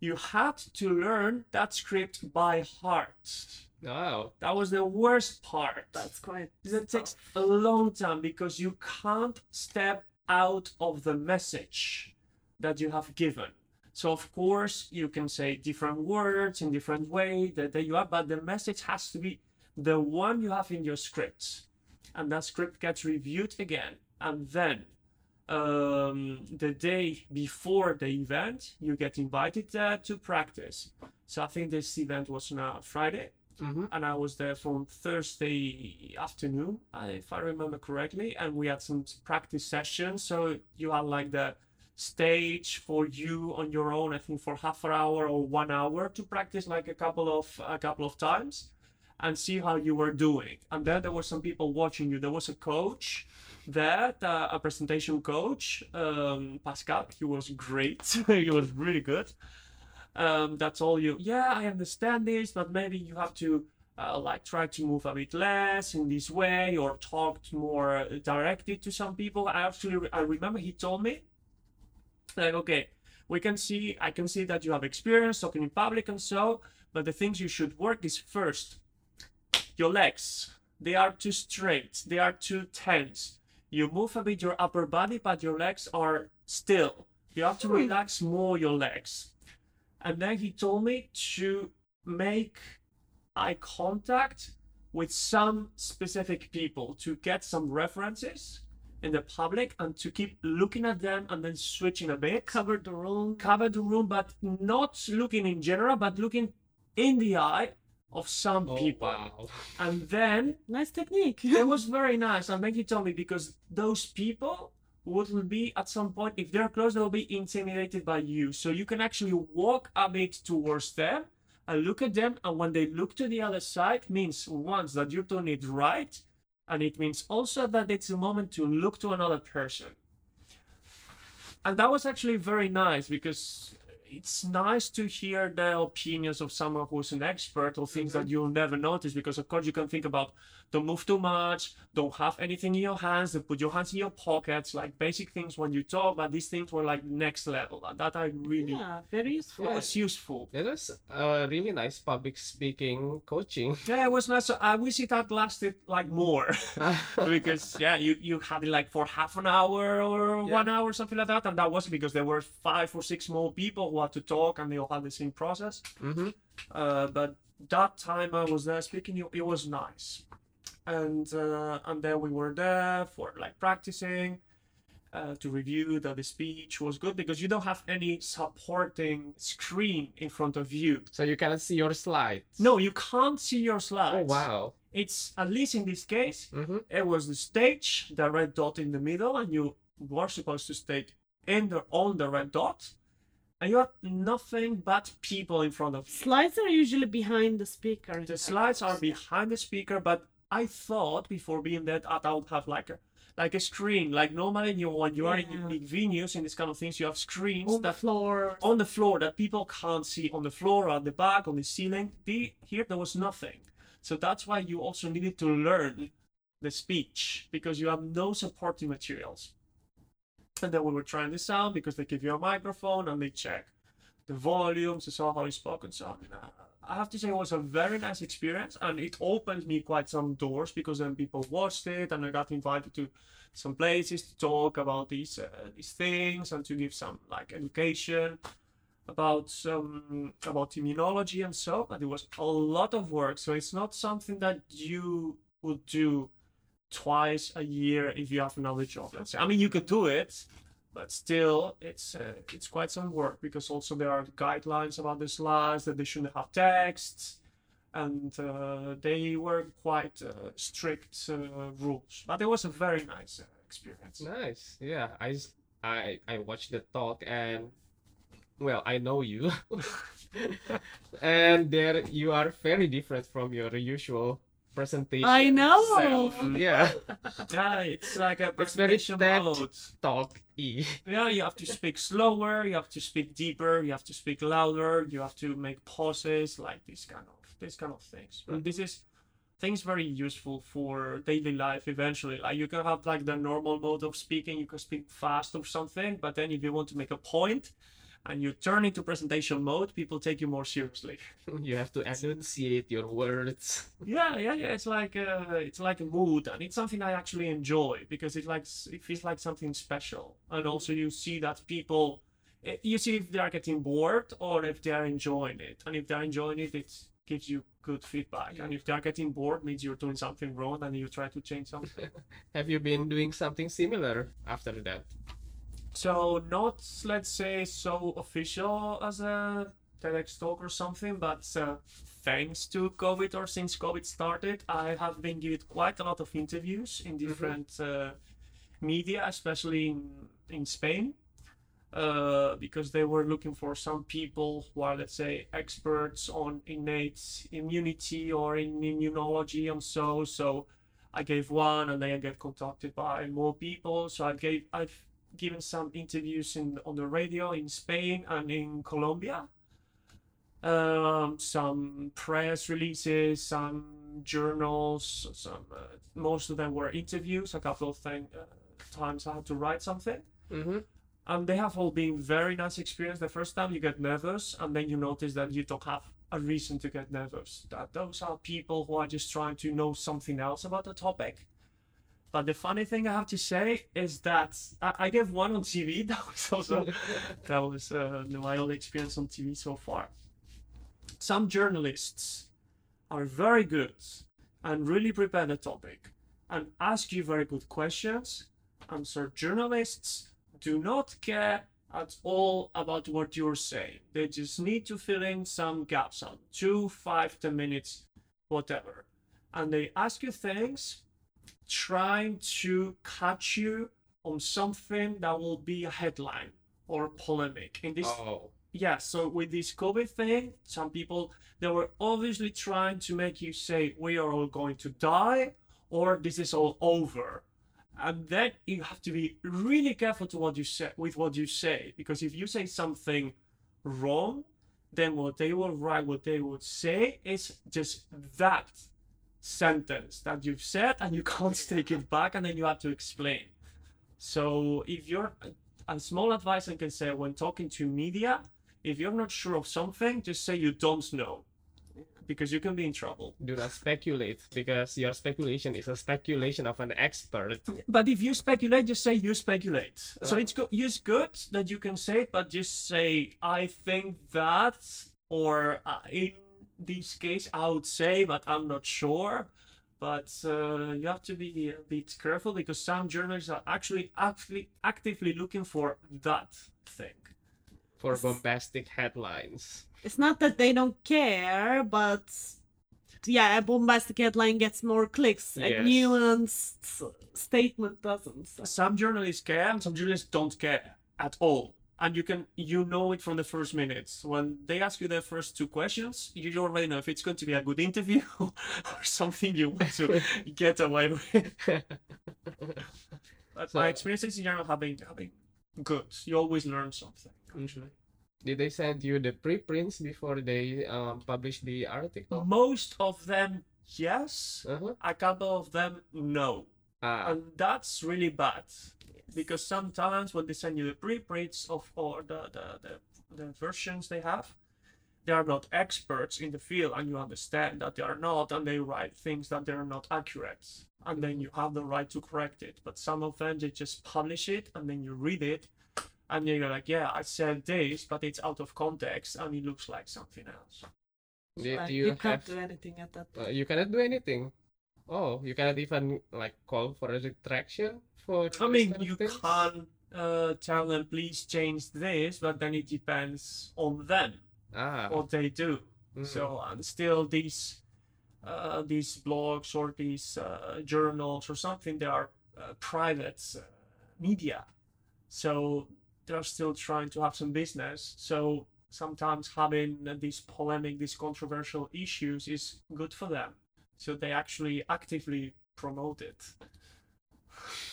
you had to learn that script by heart. Wow. That was the worst part. That's quite. That takes a long time because you can't step out of the message that you have given. So of course you can say different words in different way that, that you have, but the message has to be the one you have in your script, and that script gets reviewed again, and then um, the day before the event you get invited uh, to practice. So I think this event was on a Friday hmm and I was there from Thursday afternoon, uh, if I remember correctly, and we had some practice sessions. So you had like the stage for you on your own, I think for half an hour or one hour to practice like a couple of a couple of times, and see how you were doing. And then there were some people watching you. There was a coach there, uh, a presentation coach, um, Pascal. He was great. he was really good um, that's all you yeah i understand this but maybe you have to uh, like try to move a bit less in this way or talk more directly to some people. I actually i remember he told me like okay we can see i can see that you have experience talking in public and so but the things you should work is first your legs. They are too straight. They are too tense. You move a bit your upper body but your legs are still. You have to Hmm. relax more your legs and then he told me to make eye contact with some specific people to get some references in the public and to keep looking at them and then switching a bit Cover the room. cover the room but not looking in general but looking in the eye of some Oh, people. wow. And then Nice technique. it was very nice. And then he told me because those people will be at some point, if they're close, they'll be intimidated by you. So you can actually walk a bit towards them and look at them. And when they look to the other side, means once that you're doing it right, and it means also that it's a moment to look to another person. And that was actually very nice because it's nice to hear the opinions of someone who's an expert or things mm-hmm. that you'll never notice because of course you can think about don't move too much. Don't have anything in your hands. Don't put your hands in your pockets. Like basic things when you talk but these things were like next level. And that i really yeah, very useful. Yeah. was useful. That was a really nice public speaking coaching. yeah it was nice. So i wish it had lasted like more. Because yeah you you had it like for half an hour or Yeah. one hour something like that and that was because there were five or six more people who had to talk and they all had the same process. Hmm uh, but that time I was there speaking, it, it was nice, and uh, and then we were there for like practicing uh, to review that the speech was good because you don't have any supporting screen in front of you. So you cannot see your slides. No, you can't see your slides. Oh wow. It's at least in this case, hmm it was the stage, the red dot in the middle, and you were supposed to stay in the on the red dot, and you have nothing but people in front of you. Slides are usually behind the speaker. The slides are behind the speaker, but I thought before being that I would have like a like a screen. Like normally you when you are in Yeah. big venues and this kind of things, you have screens on the floor. on the floor that people can't see on the floor or at the back on the ceiling. The, here there was nothing. So that's why you also needed to learn the speech because you have no supporting materials. And then we were trying this out because they give you a microphone and they check the volumes, they saw how you spoke and so on. I have to say it was a very nice experience and it opened me quite some doors because then people watched it and I got invited to some places to talk about these uh, these things and to give some like education about some about immunology and so but it was a lot of work. So it's not something that you would do twice a year if you have another job let's say i mean you could do it but still it's uh, it's quite some work because also there are guidelines about the slides that they shouldn't have text and uh, they were quite uh, strict uh, rules but it was a very nice uh, experience Nice. Yeah. i i i watched the talk and well I know you, and there you are very different from your usual presentation. I know. self. Yeah. yeah it's like a It's very presentation TED mode Talk e. Yeah, you have to speak slower, you have to speak deeper, you have to speak louder, you have to make pauses, like this kind of this kind of things. But this is things very useful for daily life eventually. Like you can have like the normal mode of speaking, you can speak fast or something, but then if you want to make a point and you turn into presentation mode, people take you more seriously. You have to enunciate your words. Yeah, yeah, yeah. It's like uh, it's like a mood, and it's something I actually enjoy because it like it feels like something special. And also, you see that people, eh, you see if they are getting bored or if they are enjoying it. And if they are enjoying it, it gives you good feedback. And if they are getting bored, means you're doing something wrong, and you try to change something. Have you been doing something similar after that? So not let's say so official as a TEDx talk or something, but uh, thanks to COVID or since COVID started, I have been given quite a lot of interviews in different uh, media, especially in in Spain, uh, because they were looking for some people who are let's say experts on innate immunity or in immunology and so so. I gave one, and then I get contacted by more people. So I gave I've given some interviews in on the radio in Spain and in Colombia. Um, some press releases, some journals, some uh, most of them were interviews. A couple of thing, uh, times I had to write something, Mm-hmm. and they have all been very nice experience. The first time you get nervous, and then you notice that you don't have a reason to get nervous. That those are people who are just trying to know something else about the topic. But the funny thing I have to say is that I, I gave one on TV. That was also that was uh, my only experience on TV so far. Some journalists are very good and really prepare the topic and ask you very good questions. And so journalists do not care at all about what you're saying. They just need to fill in some gaps on two, five, ten minutes, whatever. And they ask you things trying to catch you on something that will be a headline or polemic. In this Oh. yeah, so with this COVID thing, some people they were obviously trying to make you say we are all going to die or this is all over. And then you have to be really careful to what you say with what you say because if you say something wrong, then what they will write, what they would say is just that sentence that you've said and you can't take it back and then you have to explain. So if you're a small advice I can say when talking to media, if you're not sure of something, just say you don't know. Because you can be in trouble. Do not speculate because your speculation is a speculation of an expert. But if you speculate, just say you speculate. So Uh. it's good it's good that you can say it, but just say I think that or uh, in this case I would say, but I'm not sure. But uh, you have to be a bit careful because some journalists are actually actually actively looking for that thing. for bombastic headlines. It's not that they don't care, but yeah, a bombastic headline gets more clicks. A Yes. nuanced statement doesn't. So. some journalists care and some journalists don't care at all and you can you know it from the first minutes. When they ask you the first two questions you already know if it's going to be a good interview or something you want to get away with. But So- my experiences in general have been, have been good. You always learn something. Usually Did they send you the preprints before they um, publish the article? most of them yes. Uh-huh. a couple of them no Ah, and that's really bad because sometimes when they send you the preprints of or the, the, the, the versions they have they are not experts in the field and you understand that they are not and they write things that they're not accurate and then you have the right to correct it but some of them they just publish it and then you read it and then you're like yeah i said this but it's out of context and it looks like something else did Like, you, you can't have? do anything at that uh, point. you cannot do anything. Oh, you cannot even like call for a retraction for. I mean, you things? can uh, tell them, please change this, but then it depends on them Ah. what they do. mm. So, and still, these uh, these blogs or these uh, journals or something, they are uh, private uh, media. So they're still trying to have some business. So sometimes having uh, these polemic, these controversial issues is good for them. So they actually actively promote it.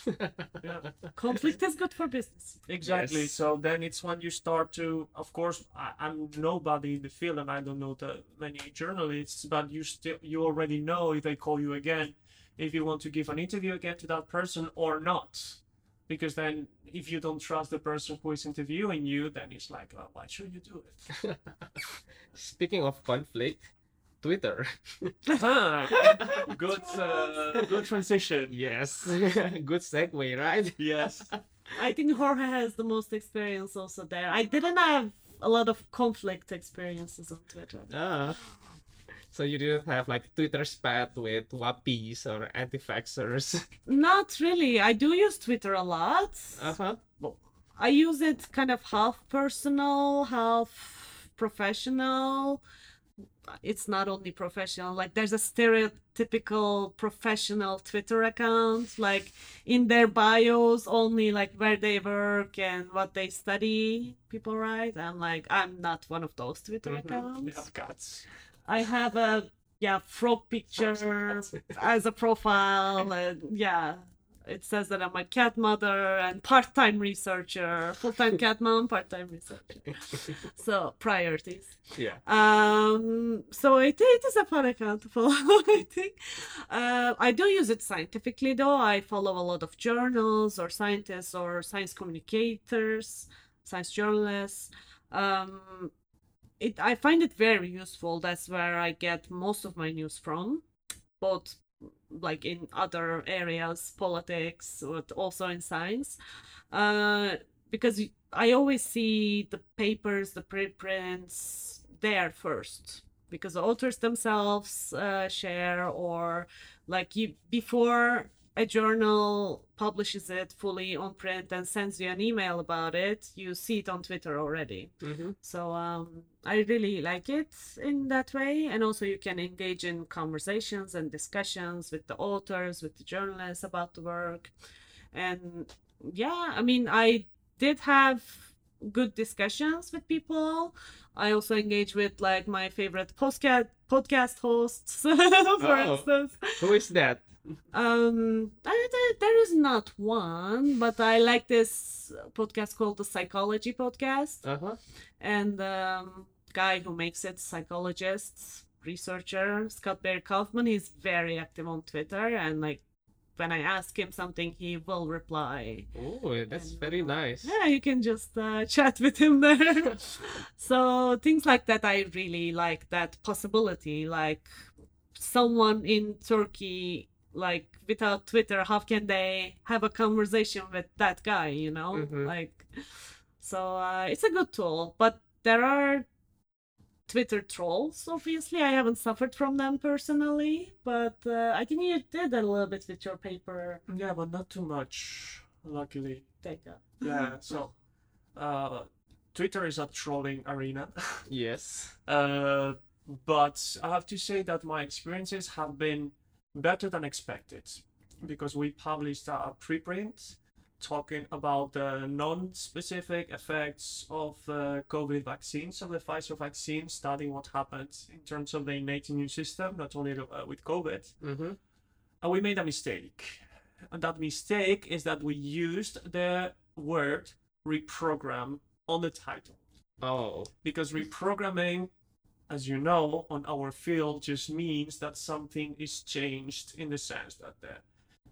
Yeah. Conflict is good for business. Exactly. Yes. So then it's when you start to, of course, I, I'm nobody in the field and I don't know the many journalists, but you still you already know if they call you again, if you want to give an interview again to that person or not, because then if you don't trust the person who is interviewing you, then it's like, oh, why should you do it? Speaking of conflict, Twitter. Ah, good, uh, good transition. Yes. Good segue, right? Yes. I think Jorge has the most experience also there. I didn't have a lot of conflict experiences on Twitter. Ah. So you didn't have like Twitter spat with wappies or anti-vaxxers. Not really. I do use Twitter a lot. Uh-huh. I use it kind of half personal, half professional. It's not only professional, like there's a stereotypical professional Twitter account, like in their bios, only like where they work and what they study, people write. I'm like, I'm not one of those Twitter Mhm. They accounts. have guts. I have a yeah frog picture as a profile and yeah it says that i'm a cat mother and part-time researcher full-time cat mom part-time researcher. So priorities. Yeah. um so it, it is a fun account to follow i think. Uh, i do use it scientifically though. I follow a lot of journals or scientists or science communicators science journalists. Um it i find it very useful. That's where i get most of my news from both like in other areas politics but also in science uh because i always see the papers the preprints there first because the authors themselves uh, share or like you before a journal publishes it fully on print and sends you an email about it, you see it on Twitter already. Mm-hmm. So um, I really like it in that way, and also you can engage in conversations and discussions with the authors, with the journalists about the work, and yeah, I mean I did have good discussions with people. I also engage with like my favorite podcast podcast hosts, for Oh. instance. Who is that? Um, I, there, there is not one, but I like this podcast called the Psychology Podcast, Uh huh. and um, guy who makes it, psychologist, researcher, Scott Barry Kaufman. He's very active on Twitter, and like when I ask him something, he will reply. Oh, that's very nice. Yeah, you can just uh, chat with him there. so things like that, I really like that possibility. Like someone in Turkey, like without Twitter, how can they have a conversation with that guy? You know, Mhm. like so uh, it's a good tool, but there are Twitter trolls. Obviously, I haven't suffered from them personally, but uh, I think you did a little bit with your paper. Yeah, but not too much, luckily. Data. Yeah, so uh, Twitter is a trolling arena. Yes. Uh, but I have to say that my experiences have been better than expected because we published a preprint talking about the non-specific effects of the COVID vaccines of the Pfizer vaccine, studying what happened in terms of the innate immune system, not only uh, with COVID. Mm-hmm. And we made a mistake. And that mistake is that we used the word reprogram on the title Oh. because reprogramming as you know on our field just means that something is changed in the sense that the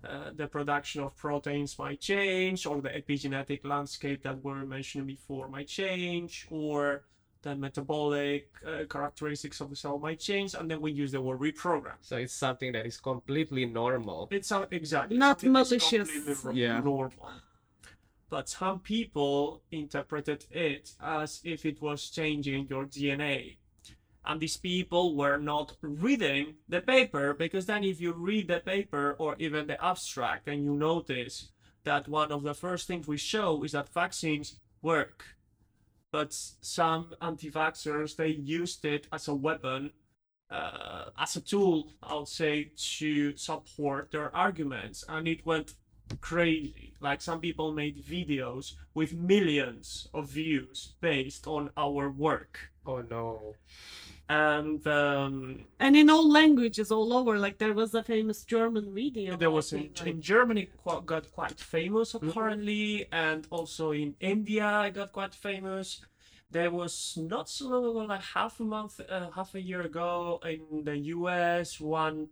uh, the production of proteins might change or the epigenetic landscape that we were mentioning before might change or the metabolic uh, characteristics of the cell might change and then we use the word reprogram So it's something that is completely normal. it's not exactly Not something malicious. Yeah. normal. But some people interpreted it as if it was changing your DNA. And these people were not reading the paper because then, if you read the paper or even the abstract, and you notice that one of the first things we show is that vaccines work. But some anti vaxxers, they used it as a weapon uh, as a tool, I'll say, to support their arguments, and it went crazy. Like some people made videos with millions of views based on our work, Oh no. and um, And in all languages all over, like there was a famous German video. there was in, like- in Germany qu- got quite famous apparently, and also in India it got quite famous. There was not so long ago, like half a month, uh, half a year ago, in the U.S. one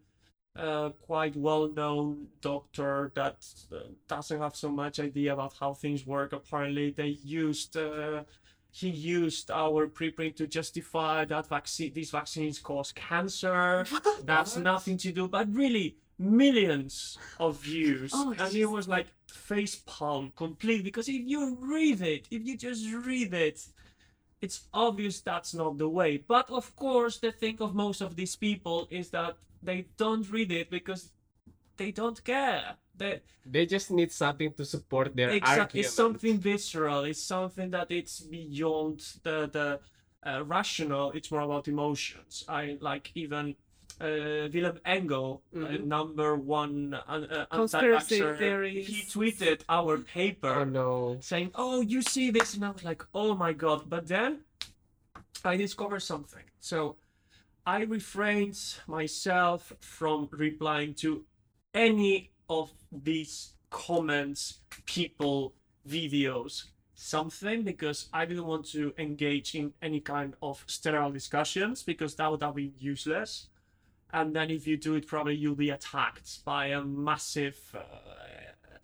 uh, quite well-known doctor that uh, doesn't have so much idea about how things work. Apparently, they used uh, he used our preprint to justify that vaccine these vaccines cause cancer. That's nothing to do, but really millions of views, Oh, and it was like face palm complete. Because if you read it, if you just read it, it's obvious that's not the way. But of course, the thing of most of these people is that they don't read it because they don't care. They, They just need something to support their Exactly. argument. It's something visceral. It's something that it's beyond the the uh, rational. It's more about emotions. I like even uh, Willem Engel, uh, Mhm. number one uh, uh, Conspiracy anti-vaxxer, theories. He tweeted our paper Oh no. saying, "Oh, you see this," and I was like, "Oh my god!" But then I discovered something. So I refrained myself from replying to any of these comments, people, videos, something because I didn't want to engage in any kind of sterile discussions because that would have been useless. And then if you do it, probably you'll be attacked by a massive uh,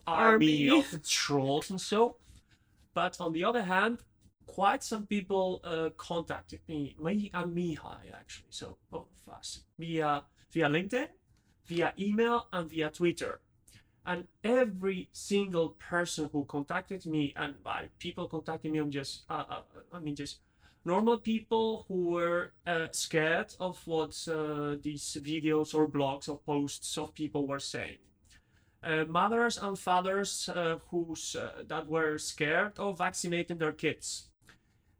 army, Army. of trolls and so. But on the other hand, quite some people uh, contacted me, me and Mihai actually, so both of us, via via LinkedIn, via email, and via Twitter. And every single person who contacted me, and by people contacting me, I'm just, uh, uh, I mean, just normal people who were uh, scared of what uh, these videos or blogs or posts of people were saying. uh, mothers and fathers uh, who's uh, that were scared of vaccinating their kids.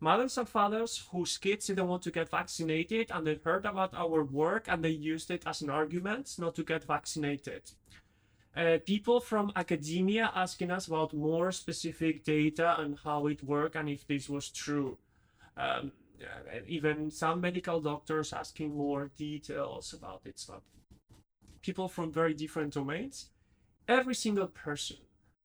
Mothers and fathers whose kids didn't want to get vaccinated and they heard about our work and they used it as an argument not to get vaccinated. Uh, people from academia asking us about more specific data and how it worked and if this was true. Um, uh, even some medical doctors asking more details about it. So people from very different domains. Every single person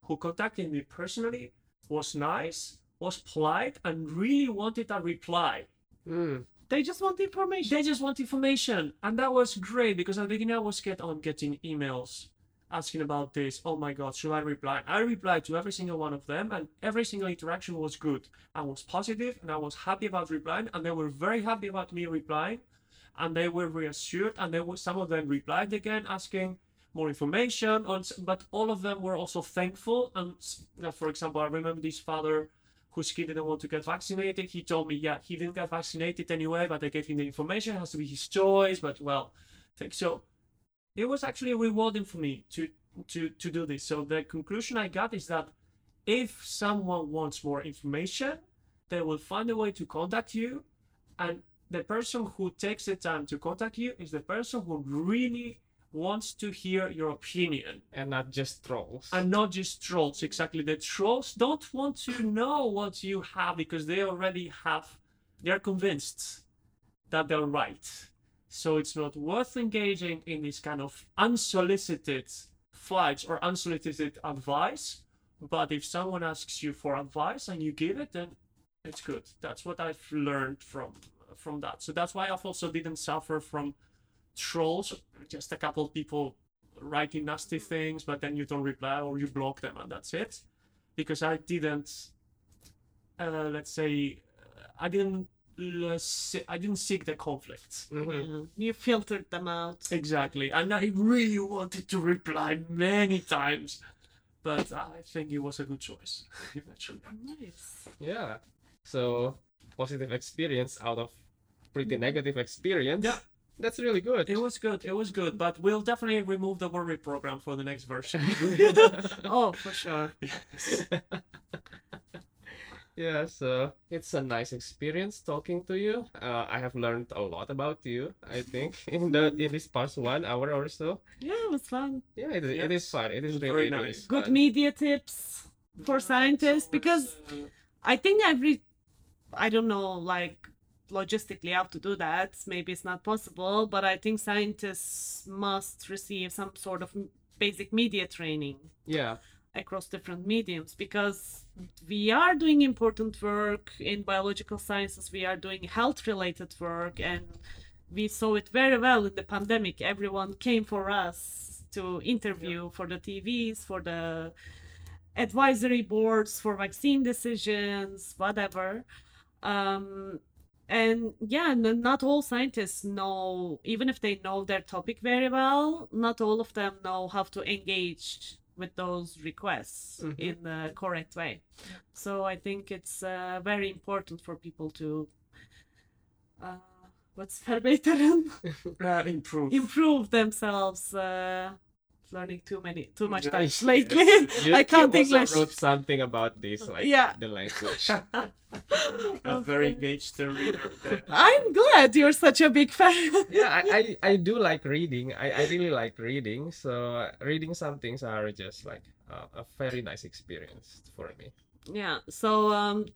who contacted me personally was nice, was polite, and really wanted a reply. Mm. They just want information. They just want information, and that was great because at the beginning I was get on getting emails asking about this. Oh my god, should I reply? I replied to every single one of them, and every single interaction was good. I was positive, and I was happy about replying, and they were very happy about me replying, and they were reassured, and they were some of them replied again asking more information on, but all of them were also thankful. And uh, for example, I remember this father whose kid didn't want to get vaccinated. He told me, yeah, he didn't get vaccinated anyway, but I gave him the information. It has to be his choice, but well, so. It was actually rewarding for me to to to do this. So the conclusion I got is that if someone wants more information, they will find a way to contact you, and the person who takes the time to contact you is the person who really wants to hear your opinion And not just trolls. and not just trolls exactly the trolls don't want to know what you have because they already have they're convinced that they're right so it's not worth engaging in this kind of unsolicited fights or unsolicited advice but if someone asks you for advice and you give it then it's good that's what i've learned from from that so that's why i've also didn't suffer from trolls just a couple of people writing nasty things, but then you don't reply or you block them, and that's it. Because I didn't, uh, let's say, I didn't, se- I didn't seek the conflict. Mhm. You filtered them out. Exactly, and I really wanted to reply many times, but I think it was a good choice eventually. Nice. Yeah. So positive experience out of pretty negative experience. Yeah. That's really good. It was good. It was good, but we'll definitely remove the word reprogram for the next version. Oh, for sure. Yeah, so it's a nice experience talking to you. Uh, I have learned a lot about you, I think, in the in this past one hour or so. Yeah, it was fun. Yeah, it, it is fun. It is Very really, really nice. Good media tips for scientists So it's, because uh, I think every, I don't know, like logistically how to do that. Maybe it's not possible, but I think scientists must receive some sort of basic media training Yeah. across different mediums because we are doing important work in biological sciences, we are doing health related work, and we saw it very well in the pandemic. Everyone came for us to interview for the TVs, for the advisory boards, for vaccine decisions, whatever. Um, and yeah, not all scientists know, even if they know their topic very well, not all of them know how to engage with those requests Mhm. in the correct way. So I think it's uh, very important for people to, uh, what's verbeteren? uh, improve. improve themselves. Uh, learning too many, too much Dutch lately. yes. I can't English. wrote something about this, like Yeah. the language. a very engaged reader. I'm glad you're such a big fan. yeah, I, I, I do like reading. I, I really like reading. So uh, reading some things are just like uh, a very nice experience for me. Yeah, so um,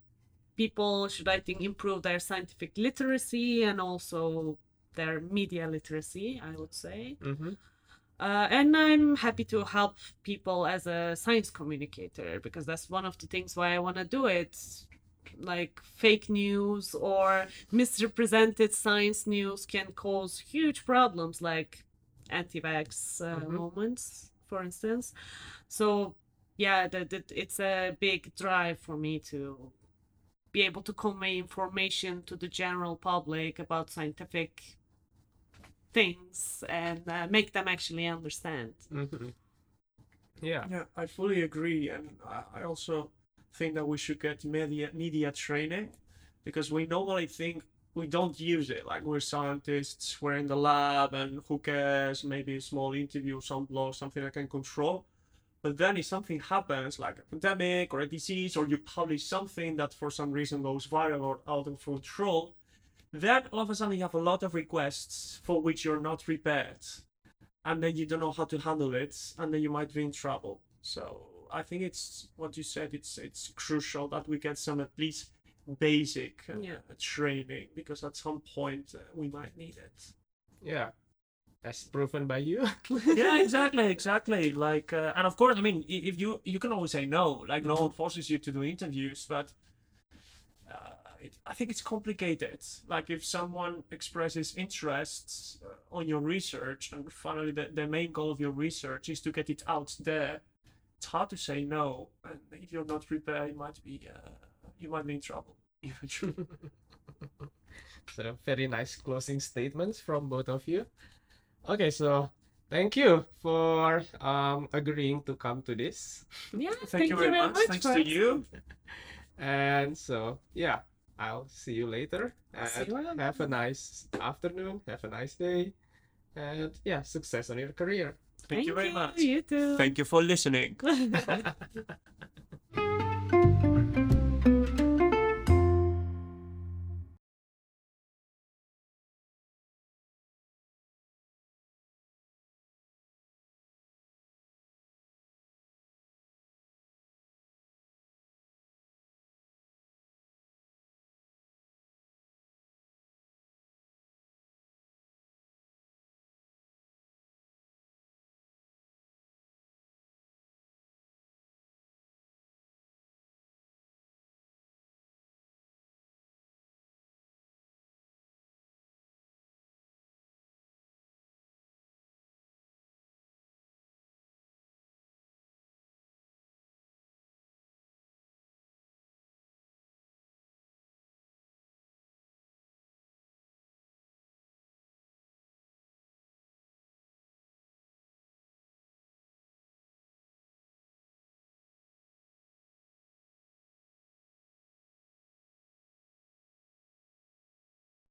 people should, I think, improve their scientific literacy and also their media literacy, I would say. Mm-hmm. Uh, and I'm happy to help people as a science communicator because that's one of the things why I want to do it. Like fake news or misrepresented science news can cause huge problems, like anti-vax uh, Mhm. moments, for instance. So yeah, that, that it's a big drive for me to be able to convey information to the general public about scientific things and uh, make them actually understand. Mm-hmm. Yeah. Yeah, I fully agree, and I- I also think that we should get media media training because we normally think we don't use it. Like we're scientists, we're in the lab, and who cares? Maybe a small interview, some blog, something I can control. But then if something happens, like a pandemic or a disease, or you publish something that for some reason goes viral or out of control, then all of a sudden you have a lot of requests for which you're not prepared. And then you don't know how to handle it, and then you might be in trouble. So I think it's what you said, it's it's crucial that we get some at least basic uh, Yeah. training because at some point uh, we might need it. Yeah. As proven by you. yeah, exactly, exactly. Like, uh, and of course, I mean, if you you can always say no, like no one forces you to do interviews, but it, I think it's complicated. Like, if someone expresses interests uh, on your research, and finally the, the main goal of your research is to get it out there, it's hard to say no. And if you're not prepared, you might be uh, you might be in trouble eventually. So very nice closing statements from both of you. Okay, so thank you for um agreeing to come to this. Yeah, Thank, you very much. Thanks to you. And so yeah, I'll see you later. See And you have a nice afternoon, have a nice day. And yeah, success on your career. Thank, you very much. You too. Thank you for listening.